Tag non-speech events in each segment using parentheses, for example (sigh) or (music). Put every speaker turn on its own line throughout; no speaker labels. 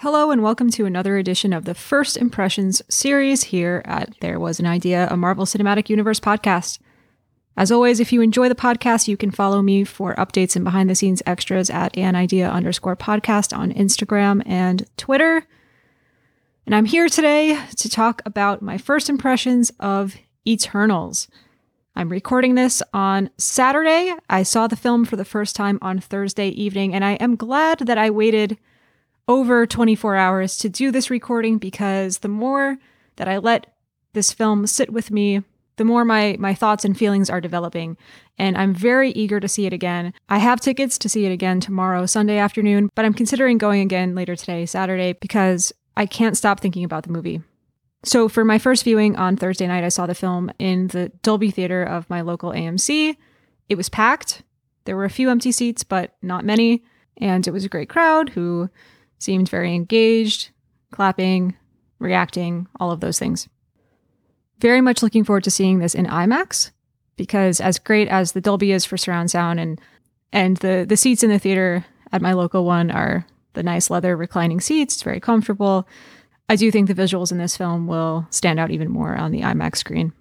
Hello, and welcome to another edition of the First Impressions series here at There Was an Idea, a Marvel Cinematic Universe podcast. As always, if you enjoy the podcast, you can follow me for updates and behind the scenes extras at an idea underscore podcast on Instagram and Twitter. And I'm here today to talk about my first impressions of Eternals. I'm recording this on Saturday. I saw the film for the first time on Thursday evening, and I am glad that I waited over 24 hours to do this recording because the more that I let this film sit with me, the more my my thoughts and feelings are developing and I'm very eager to see it again. I have tickets to see it again tomorrow Sunday afternoon, but I'm considering going again later today Saturday because I can't stop thinking about the movie. So for my first viewing on Thursday night I saw the film in the Dolby Theater of my local AMC. It was packed. There were a few empty seats, but not many, and it was a great crowd who seemed very engaged, clapping, reacting, all of those things. Very much looking forward to seeing this in IMAX because as great as the Dolby is for surround sound and and the the seats in the theater at my local one are the nice leather reclining seats, it's very comfortable. I do think the visuals in this film will stand out even more on the IMAX screen.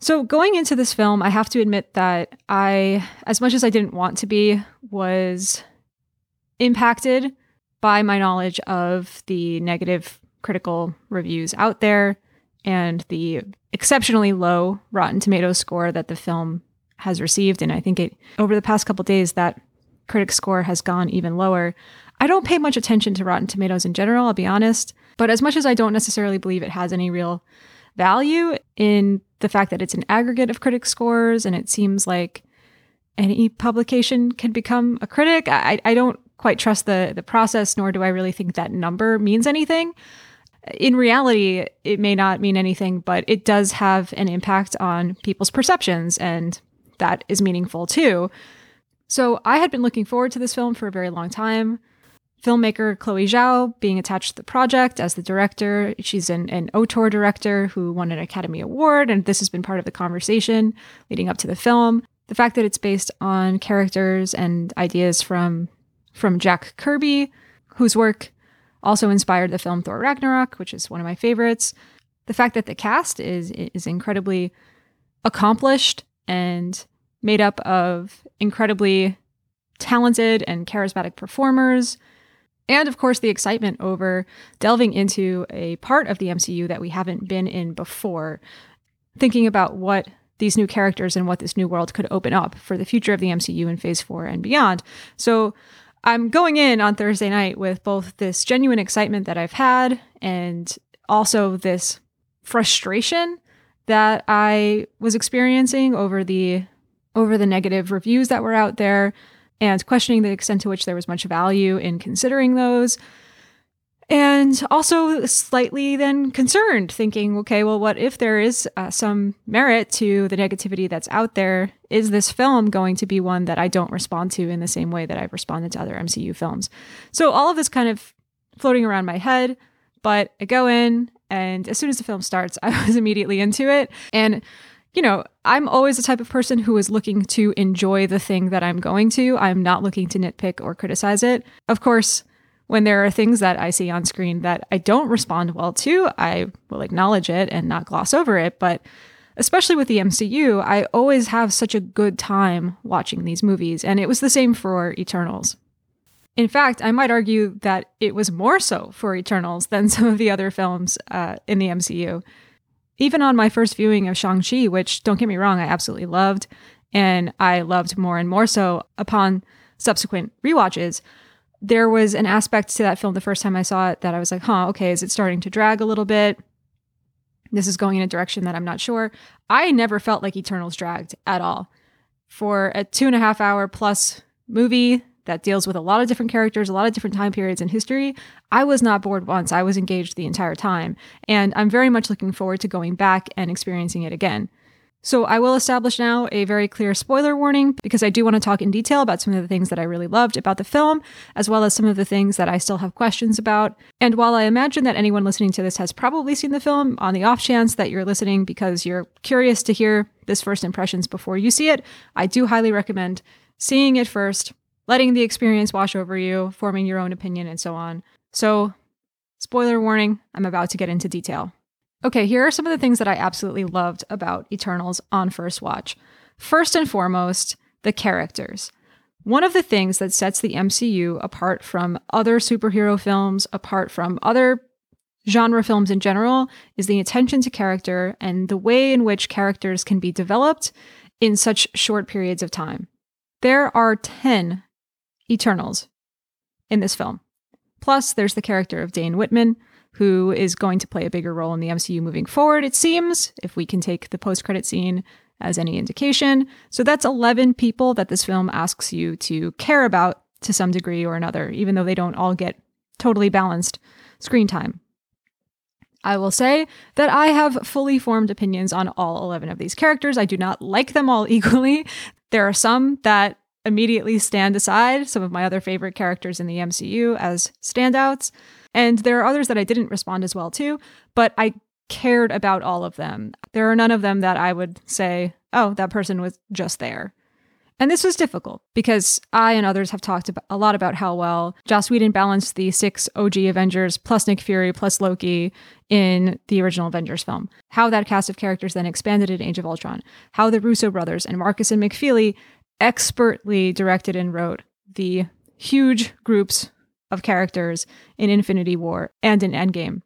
So, going into this film, I have to admit that I, as much as I didn't want to be, was impacted by my knowledge of the negative critical reviews out there and the exceptionally low Rotten Tomatoes score that the film has received. And I think it over the past couple days that critic score has gone even lower. I don't pay much attention to Rotten Tomatoes in general, I'll be honest. But as much as I don't necessarily believe it has any real value in the fact that it's an aggregate of critic scores and it seems like any publication can become a critic, I, I don't quite trust the the process, nor do I really think that number means anything. In reality, it may not mean anything, but it does have an impact on people's perceptions, and that is meaningful too. So I had been looking forward to this film for a very long time. Filmmaker Chloe Zhao being attached to the project as the director. She's an, an auteur director who won an Academy Award, and this has been part of the conversation leading up to the film. The fact that it's based on characters and ideas from from Jack Kirby, whose work also inspired the film Thor Ragnarok, which is one of my favorites. The fact that the cast is is incredibly accomplished and made up of incredibly talented and charismatic performers. And of course, the excitement over delving into a part of the MCU that we haven't been in before, thinking about what these new characters and what this new world could open up for the future of the MCU in phase four and beyond. So, I'm going in on Thursday night with both this genuine excitement that I've had and also this frustration that I was experiencing over the over the negative reviews that were out there and questioning the extent to which there was much value in considering those and also slightly then concerned, thinking, okay, well, what if there is uh, some merit to the negativity that's out there? Is this film going to be one that I don't respond to in the same way that I've responded to other MCU films? So all of this kind of floating around my head, but I go in, and as soon as the film starts, (laughs) I was immediately into it. And you know, I'm always the type of person who is looking to enjoy the thing that I'm going to. I'm not looking to nitpick or criticize it. Of course, when there are things that I see on screen that I don't respond well to, I will acknowledge it and not gloss over it. But especially with the MCU, I always have such a good time watching these movies. And it was the same for Eternals. In fact, I might argue that it was more so for Eternals than (laughs) some of the other films uh, in the MCU. Even on my first viewing of Shang-Chi, which don't get me wrong, I absolutely loved, and I loved more and more so upon subsequent re-watches there was an aspect to that film the first time I saw it that I was like, huh, okay, is it starting to drag a little bit? This is going in a direction that I'm not sure. I never felt like Eternals dragged at all. For a two and a half hour plus movie that deals with a lot of different characters, a lot of different time periods in history, I was not bored once. I was engaged the entire time. And I'm very much looking forward to going back and experiencing it again. So I will establish now a very clear spoiler warning because I do want to talk in detail about some of the things that I really loved about the film, as well as some of the things that I still have questions about. And while I imagine that anyone listening to this has probably seen the film, on the off chance that you're listening because you're curious to hear this first impressions before you see it, I do highly recommend seeing it first, letting the experience wash over you, forming your own opinion, and so on. So Spoiler warning, I'm about to get into detail. Okay, here are some of the things that I absolutely loved about Eternals on first watch. First and foremost, the characters. One of the things that sets the MCU apart from other superhero films, apart from other genre films in general, is the attention to character and the way in which characters can be developed in such short periods of time. There are 10 Eternals in this film. Plus, there's the character of Dane Whitman, who is going to play a bigger role in the MCU moving forward, it seems, if we can take the post credit scene as any indication. So that's 11 people that this film asks you to care about to some degree or another, even though they don't all get totally balanced screen time. I will say that I have fully formed opinions on all 11 of these characters. I do not like them all (laughs) equally. There are some that immediately stand aside, some of my other favorite characters in the MCU as standouts. And there are others that I didn't respond as well to, but I cared about all of them. There are none of them that I would say, oh, that person was just there. And this was difficult because I and others have talked a lot about how well Joss Whedon balanced the six OG Avengers plus Nick Fury plus Loki in the original Avengers film. How that cast of characters then expanded in Age of Ultron. How the Russo brothers and Markus and McFeely expertly directed and wrote the huge groups of characters in Infinity War and in Endgame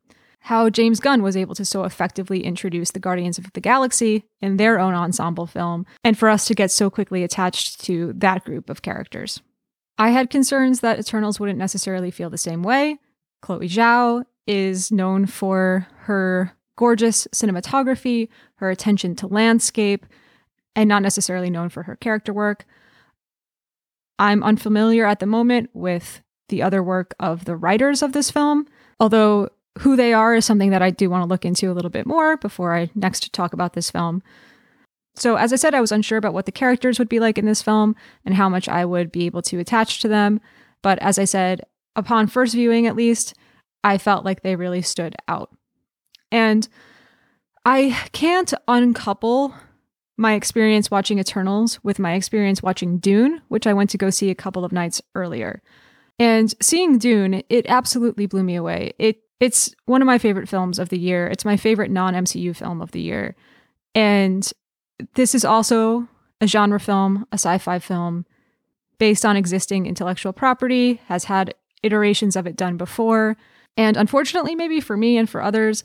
how James Gunn was able to so effectively introduce the Guardians of the Galaxy in their own ensemble film, and for us to get so quickly attached to that group of characters. I had concerns that Eternals wouldn't necessarily feel the same way. Chloe Zhao is known for her gorgeous cinematography, her attention to landscape, and not necessarily known for her character work. I'm unfamiliar at the moment with the other work of the writers of this film, although who they are is something that I do want to look into a little bit more before I next talk about this film. So, as I said, I was unsure about what the characters would be like in this film and how much I would be able to attach to them. But as I said, upon first viewing at least, I felt like they really stood out. And I can't uncouple my experience watching Eternals with my experience watching Dune, which I went to go see a couple of nights earlier. And seeing Dune, it absolutely blew me away. It it's one of my favorite films of the year. It's my favorite non MCU film of the year. And this is also a genre film, a sci fi film based on existing intellectual property, has had iterations of it done before. And unfortunately, maybe for me and for others,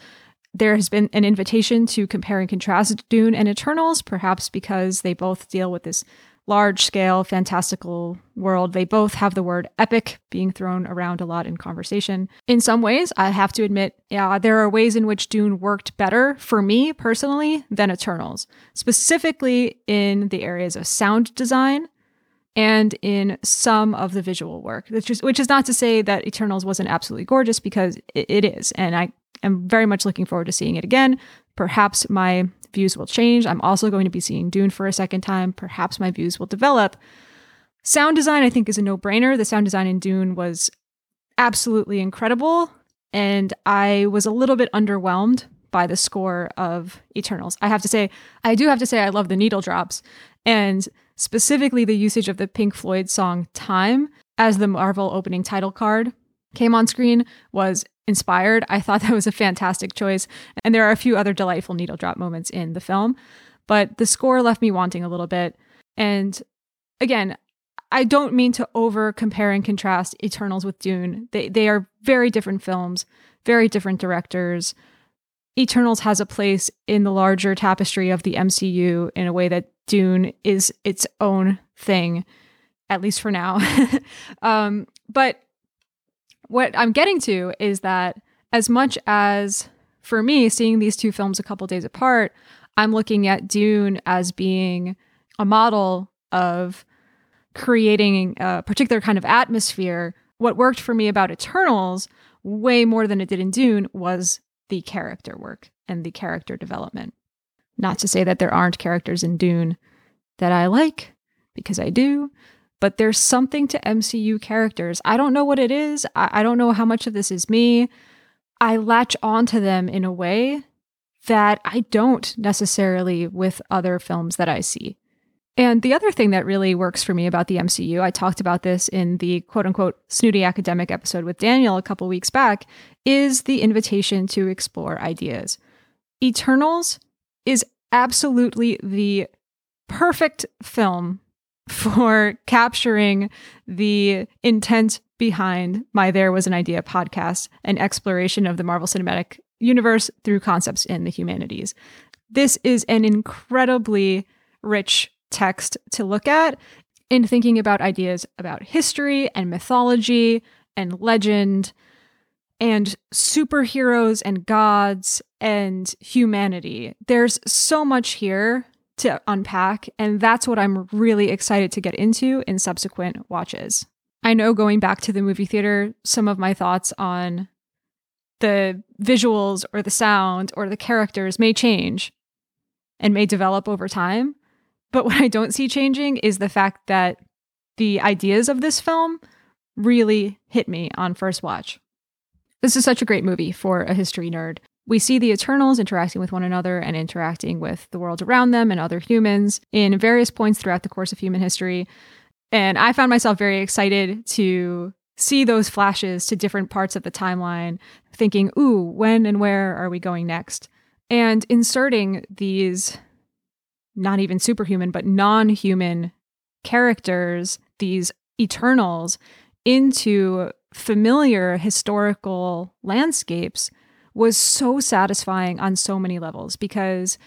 there has been an invitation to compare and contrast Dune and Eternals, perhaps because they both deal with this large scale, fantastical world. They both have the word epic being thrown around a lot in conversation. In some ways, I have to admit, yeah, there are ways in which Dune worked better for me personally than Eternals, specifically in the areas of sound design and in some of the visual work, which is, which is not to say that Eternals wasn't absolutely gorgeous because it, it is. And I am very much looking forward to seeing it again. Perhaps my views will change. I'm also going to be seeing Dune for a second time. Perhaps my views will develop. Sound design, I think, is a no brainer. The sound design in Dune was absolutely incredible. And I was a little bit underwhelmed by the score of Eternals. I have to say, I do have to say, I love the needle drops and specifically the usage of the Pink Floyd song Time as the Marvel opening title card came on screen was inspired. I thought (laughs) that was a fantastic choice. And there are a few other delightful needle drop moments in the film, but the score left me wanting a little bit. And again, I don't mean to over compare and contrast Eternals with Dune. They they are very different films, very different directors. Eternals has a place in the larger tapestry of the MCU in a way that Dune is its own thing, at least for now. (laughs) um, but what I'm getting to is that as much as for me, seeing these two films a couple days apart, I'm looking at Dune as being a model of creating a particular kind of atmosphere. What worked for me about Eternals, way more than it did in Dune, was the character work and the character development. Not to say that there aren't characters in Dune that I like, because I do, but there's something to MCU characters. I don't know what it is. I, I don't know how much of this is me. I latch onto them in a way that I don't necessarily with other films that I see. And the other thing that really works for me about the MCU, I talked about this in the quote unquote snooty academic episode with Daniel a couple weeks back, is the invitation to explore ideas. Eternals is absolutely the perfect film for capturing the intent behind my There Was an Idea podcast and exploration of the Marvel Cinematic Universe through concepts in the humanities. This is an incredibly rich text to look at in thinking about ideas about history and mythology and legend and superheroes and gods and humanity. There's so much here to unpack, and that's what I'm really excited to get into in subsequent watches. I know going back to the movie theater, some of my thoughts on the visuals or the sound or the characters may change and may develop over time. But what I don't see changing is the fact that the ideas of this film really hit me on first watch. This is such a great movie for a history nerd. We see the Eternals interacting with one another and interacting with the world around them and other humans in various points throughout the course of human history. And I found myself very excited to see those flashes to different parts of the timeline, thinking, ooh, when and where are we going next? And inserting these not even superhuman, but non human characters, these Eternals, into familiar historical landscapes was so satisfying on so many levels because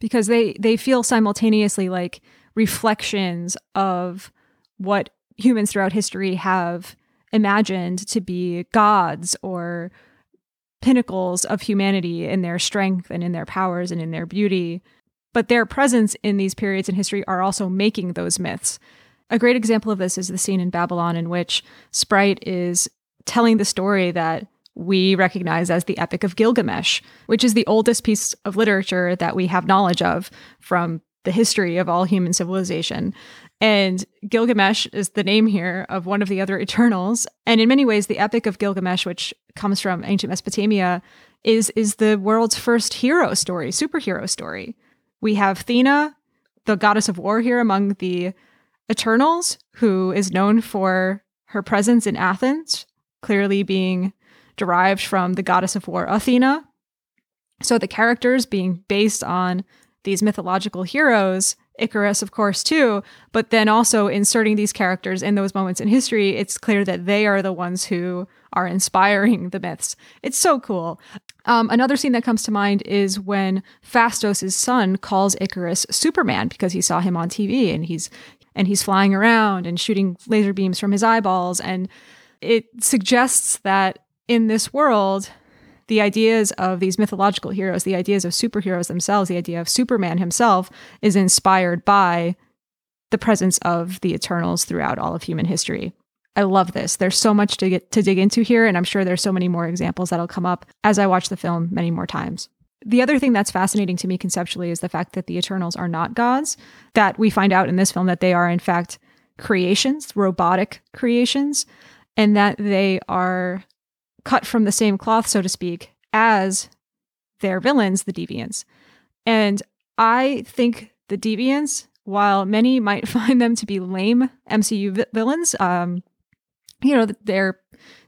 because they they feel simultaneously like reflections of what humans throughout history have imagined to be gods or pinnacles of humanity in their strength and in their powers and in their beauty. But their presence in these periods in history are also making those myths. A great example of this is the scene in Babylon in which Sprite is telling the story that we recognize as the Epic of Gilgamesh, which is the oldest piece of literature that we have knowledge of from the history of all human civilization. And Gilgamesh is the name here of one of the other Eternals. And in many ways, the Epic of Gilgamesh, which comes from ancient Mesopotamia, is, is the world's first hero story, superhero story. We have Athena, the goddess of war here among the Eternals, who is known for her presence in Athens, clearly being derived from the goddess of war Athena. So the characters being based on these mythological heroes, Icarus, of course, too, but then also inserting these characters in those moments in history, it's clear that they are the ones who are inspiring the myths. It's so cool. Um, another scene that comes to mind is when Phastos' son calls Ikaris Superman because he saw him on TV and he's and he's flying around and shooting laser beams from his eyeballs. And it suggests that in this world, the ideas of these mythological heroes, the ideas of superheroes themselves, the idea of Superman himself is inspired by the presence of the Eternals throughout all of human history. I love this. There's so much to get to dig into here, and I'm sure there's so many more examples that'll come up as I watch the film many more times. The other thing that's fascinating to me conceptually is the fact that the Eternals are not gods, that we find out in this film that they are, in fact, creations, robotic creations, and that they are cut from the same cloth, so to speak, as their villains, the Deviants. And I think the Deviants, while many might (laughs) find them to be lame MCU vi- villains, um, you know, they're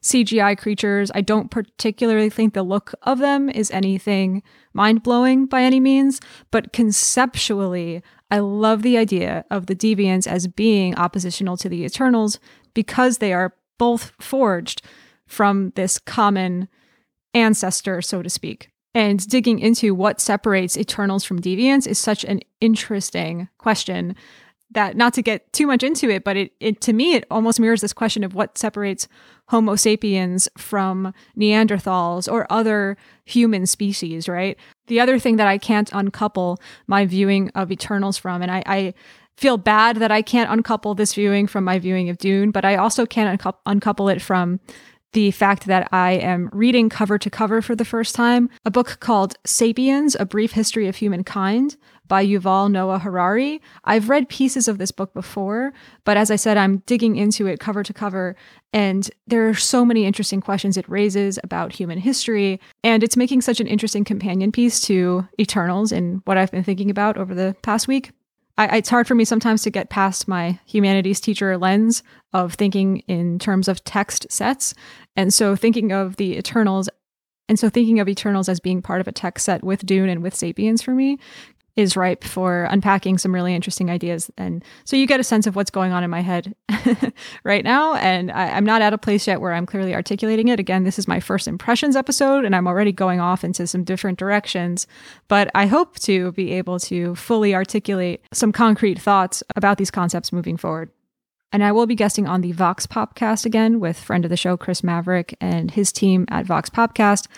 CGI creatures. I don't particularly think the look of them is anything mind blowing by any means, but conceptually, I love the idea of the deviants as being oppositional to the Eternals because they are both forged from this common ancestor, so to speak. And digging into what separates Eternals from deviants is such an interesting question that not to get too much into it, but it, it to me it almost mirrors this question of what separates Homo sapiens from Neanderthals or other human species, right? The other thing that I can't uncouple my viewing of Eternals from, and I, I feel bad that I can't uncouple this viewing from my viewing of Dune, but I also can't uncouple it from the fact that I am reading cover to cover for the first time a book called Sapiens A Brief History of Humankind by Yuval Noah Harari. I've read pieces of this book before, but as I said, I'm digging into it cover to cover, and there are so many interesting questions it raises about human history, and it's making such an interesting companion piece to Eternals and what I've been thinking about over the past week. I, it's hard for me sometimes to get past my humanities teacher lens of thinking in terms of text sets. And so thinking of the Eternals and so thinking of Eternals as being part of a text set with Dune and with Sapiens for me is ripe for unpacking some really interesting ideas. And so you get a sense of what's going on in my head (laughs) right now. And I, am not at a place yet where I'm clearly articulating it. Again, this is my first impressions episode, and I'm already going off into some different directions. But I hope to be able to fully articulate some concrete thoughts about these concepts moving forward. And I will be guesting on the Vox Popcast again with friend of the show, Chris Maverick, and his team at Vox Popcast.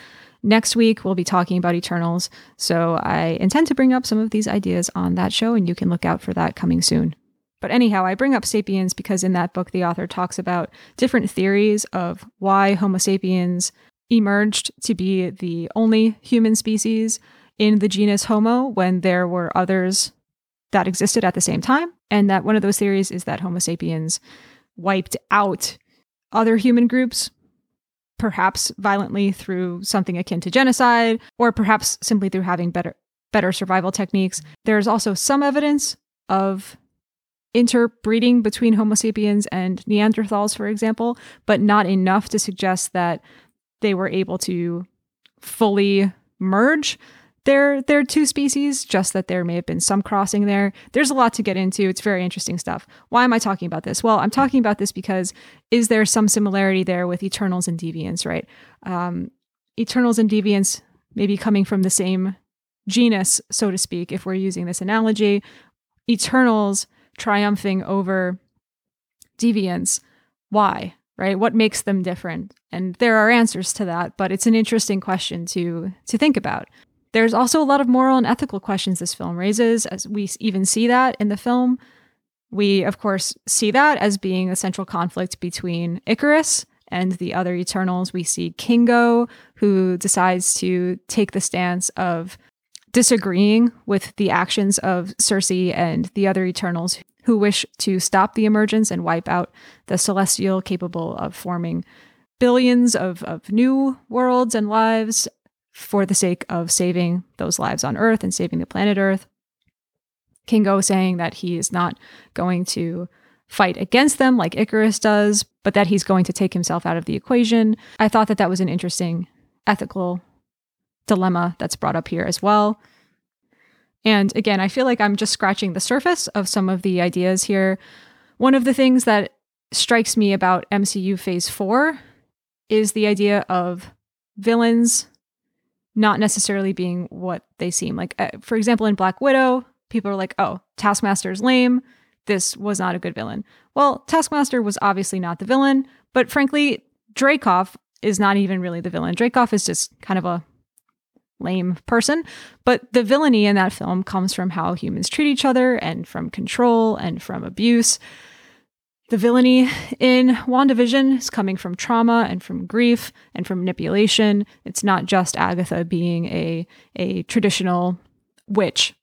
Next week, we'll be talking about Eternals. So I intend to bring up some of these ideas on that show, and you can look out for that coming soon. But anyhow, I bring up Sapiens because in that book, the author talks about different theories of why Homo sapiens emerged to be the only human species in the genus Homo when there were others that existed at the same time. And that one of those theories is that Homo sapiens wiped out other human groups perhaps violently through something akin to genocide, or perhaps simply through having better better survival techniques. There's also some evidence of interbreeding between Homo sapiens and Neanderthals, for example, but not enough to suggest that they were able to fully merge they're they're two species, just that there may have been some crossing there. There's a lot to get into. It's very interesting stuff. Why am I talking about this? Well, I'm talking about this because is there some similarity there with Eternals and Deviants, right? Um, Eternals and Deviants maybe coming from the same genus, so to speak, if we're using this analogy. Eternals triumphing over Deviants. Why? Right? What makes them different? And there are answers to that, but it's an interesting question to to think about. There's also a lot of moral and ethical questions this film raises, as we even see that in the film. We, of course, see that as being a central conflict between Ikaris and the other Eternals. We see Kingo, who decides to take the stance of disagreeing with the actions of Sersi and the other Eternals who wish to stop the emergence and wipe out the celestial capable of forming billions of, of new worlds and lives for the sake of saving those lives on Earth and saving the planet Earth. Kingo saying that he is not going to fight against them like Ikaris does, but that he's going to take himself out of the equation. I thought that that was an interesting ethical dilemma that's brought up here as well. And again, I feel like I'm just scratching the surface of some of the ideas here. One of the things that strikes me about MCU Phase 4 is the idea of villains not necessarily being what they seem. Like, uh, for example, in Black Widow, people are like, oh, Taskmaster's lame. This was not a good villain. Well, Taskmaster was obviously not the villain, but frankly, Dreykov is not even really the villain. Dreykov is just kind of a lame person. But the villainy in that film comes from how humans treat each other and from control and from abuse. The villainy in WandaVision is coming from trauma and from grief and from manipulation. It's not just Agatha being a, a traditional witch.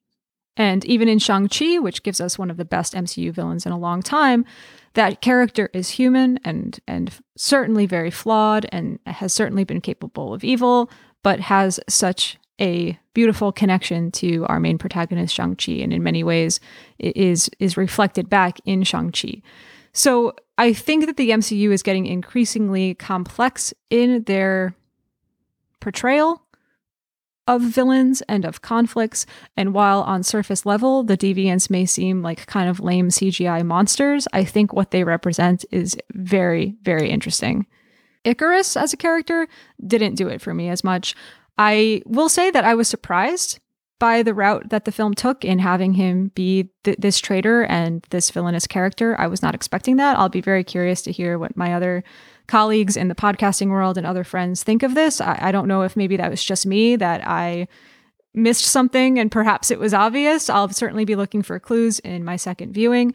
And even in Shang-Chi, which gives us one of the best MCU villains in a long time, that character is human and and certainly very flawed and has certainly been capable of evil, but has such a beautiful connection to our main protagonist Shang-Chi and in many ways is is reflected back in Shang-Chi. So I think that the MCU is getting increasingly complex in their portrayal of villains and of conflicts. And while on surface level, the deviants may seem like kind of lame CGI monsters, I think what they represent is very, very interesting. Ikaris as a character didn't do it for me as much. I will say that I was surprised by the route that the film took in having him be th- this traitor and this villainous character. I was not expecting that. I'll be very curious to hear what my other colleagues in the podcasting world and other friends think of this. I, I don't know if maybe that was just me that I missed something and perhaps it was obvious. I'll certainly be looking for clues in my second viewing.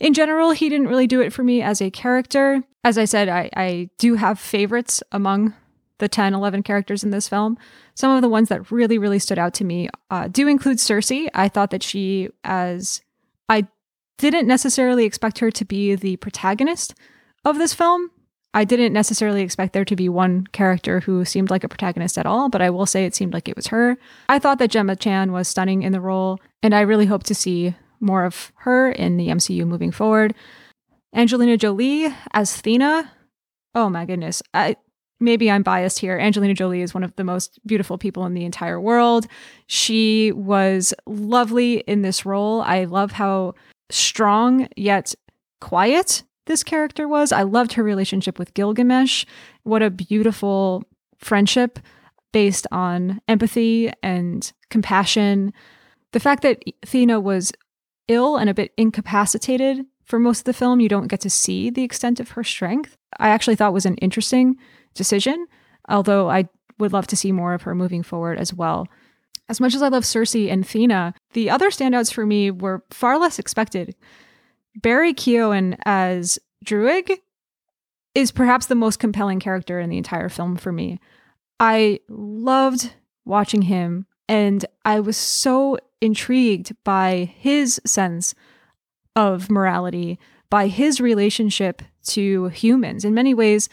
In general, he didn't really do it for me as a character. As I said, I, I do have favorites among the 10, 11 characters in this film. Some of the ones that really, really stood out to me uh, do include Sersi. I thought that she, as I didn't necessarily expect her to be the protagonist of this film. I didn't necessarily expect there to be one character who seemed like a protagonist at all, but I will say it seemed like it was her. I thought that Gemma Chan was stunning in the role, and I really hope to see more of her in the MCU moving forward. Angelina Jolie as Thena. Oh my goodness. I maybe I'm biased here. Angelina Jolie is one of the most beautiful people in the entire world. She was lovely in this role. I love how strong yet quiet this character was. I loved her relationship with Gilgamesh. What a beautiful friendship based on empathy and compassion. The fact that Thena was ill and a bit incapacitated for most of the film, you don't get to see the extent of her strength. I actually thought was an interesting decision, although I would love to see more of her moving forward as well. As much as I love Sersi and Thena, the other standouts for me were far less expected. Barry Keoghan as Druig is perhaps the most compelling character in the entire film for me. I loved watching him, and I was so intrigued by his sense of morality, by his relationship to humans. In many ways,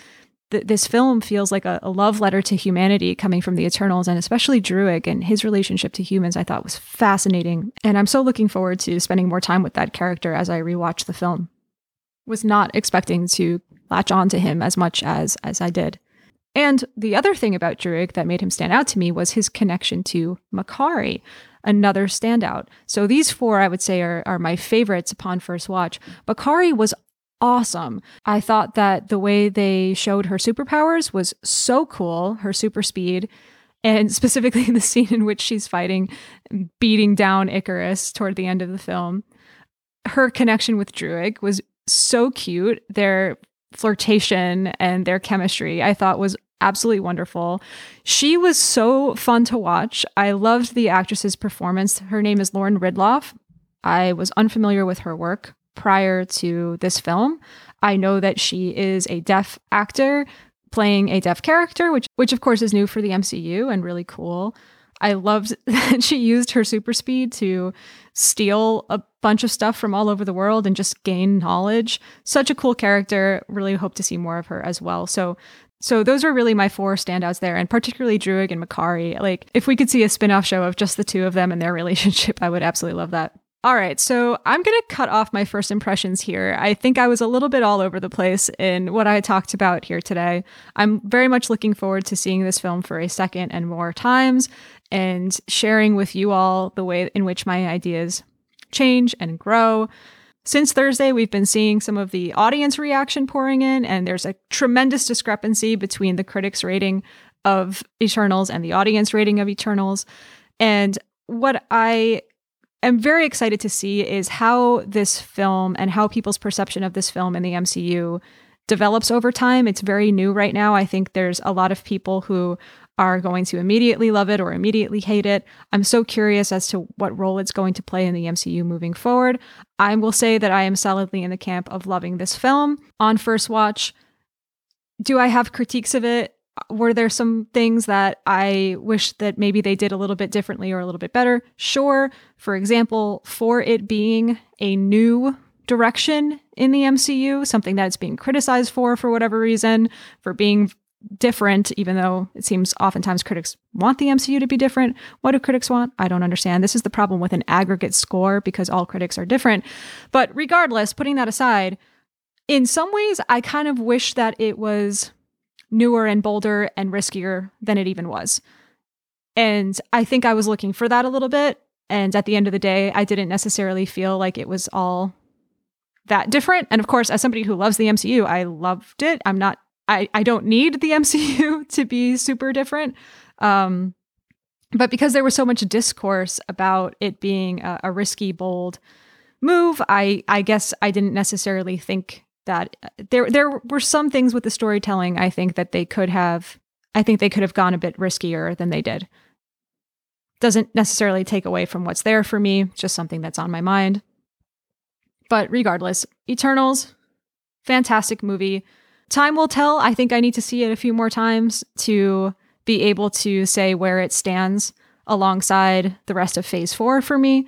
th- this film feels like a, a, love letter to humanity coming from the Eternals, and especially Druig and his relationship to humans. I thought was fascinating, and I'm so looking forward to spending more time with that character as I rewatch the film. Was not expecting to latch on to him as much as as I did. And the other thing about Druig that made him stand out to me was his connection to Makkari, another standout. So these four, I would say, are, are my favorites upon first watch. Makkari was awesome. I thought that the way they showed her superpowers was so cool, her super speed, and (laughs) specifically the scene in which she's fighting, beating down Ikaris toward the end of the film. Her connection with Druig was so cute. Their flirtation and their chemistry I thought was absolutely wonderful. She was so fun to watch. I loved the actress's performance. Her name is Lauren Ridloff. I was unfamiliar with her work prior to this film. I know that she is a deaf actor playing a deaf character, which which of course is new for the MCU and really cool. I loved (laughs) that she used her super speed to steal a bunch of stuff from all over the world and just gain knowledge. Such a cool character. Really hope to see more of her as well. So so those were really my four standouts there, and particularly Druig and Makkari. Like, if we could see a spin-off show of just the two of them and their (laughs) relationship, I would absolutely love that. All right, so I'm going to cut off my first impressions here. I think I was a little bit all over the place in what I talked about here today. I'm very much looking forward to seeing this film for a second and more times and sharing with you all the way in which my ideas change and grow. Since Thursday, we've been seeing some of the audience reaction pouring in, and there's a tremendous discrepancy between the critics' rating of Eternals and the audience rating of Eternals. And what I am very excited to see is how this film and how people's perception of this film in the MCU develops over time. It's very new right now. I think there's a lot of people who are going to immediately love it or immediately hate it. I'm so curious as to what role it's going to play in the MCU moving forward. I will say that I am solidly in the camp of loving this film on first watch. Do I have critiques of it? Were there some things that I wish that maybe they did a little bit differently or a little bit better? Sure. For example, for it being a new direction in the MCU, something that's being criticized for for whatever reason, for being different, even though it seems oftentimes critics want the MCU to be different. What do critics want? I don't understand. This is the problem with an aggregate score because all critics are different. But regardless, putting that aside, in some ways, I kind of wish that it was newer and bolder and riskier than it even was. And I think I was looking for that a little bit. And at the end of the day, I didn't necessarily feel like it was all that different. And of course, as somebody who loves the MCU, I loved it. I'm not I, I don't need the (laughs) MCU to be super different. Um, but because there was so much discourse about it being a, a risky, bold move, I, I guess I didn't necessarily think that there there were some things with the storytelling I think that they could have I think they could have gone a bit riskier than they did. Doesn't necessarily take away from what's there for me, just something that's on my mind. But regardless, Eternals, fantastic movie. Time will tell. I think I need to see it a few more times to be able to say where it stands alongside the rest of phase four for me.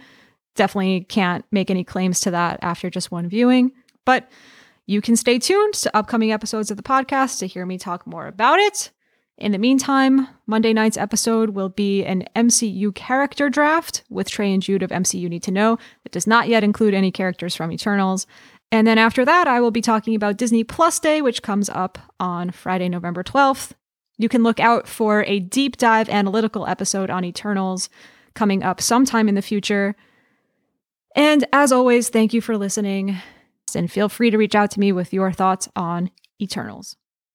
Definitely can't make any claims to that after just one viewing, but you can stay tuned to upcoming episodes of the podcast to hear me talk more about it. In the meantime, Monday night's episode will be an MCU character draft with Trey and Jude of MCU Need to Know that does not yet include any characters from Eternals. And then after that, I will be talking about Disney Plus Day, which comes up on Friday, November 12th. You can look out for a deep dive analytical episode on Eternals coming up sometime in the future. And as always, thank you for listening. And feel free to reach out to me with your thoughts on Eternals.